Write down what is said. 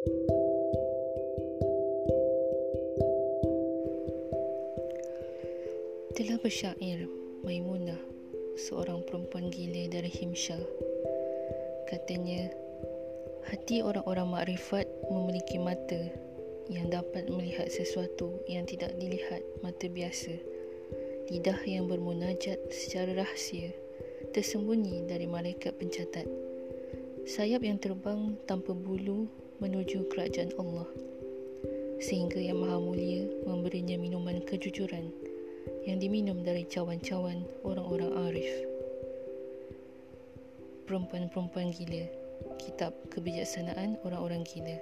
Telah bersyair Maimunah Seorang perempuan gila dari Himsyah. Katanya Hati orang-orang makrifat memiliki mata Yang dapat melihat sesuatu yang tidak dilihat mata biasa. Lidah yang bermunajat secara rahsia Tersembunyi dari malaikat pencatat Sayap yang terbang tanpa bulu menuju kerajaan Allah Sehingga yang maha mulia memberinya minuman kejujuran yang diminum dari cawan-cawan orang-orang arif. Perempuan-perempuan gila, kitab kebijaksanaan orang-orang gila.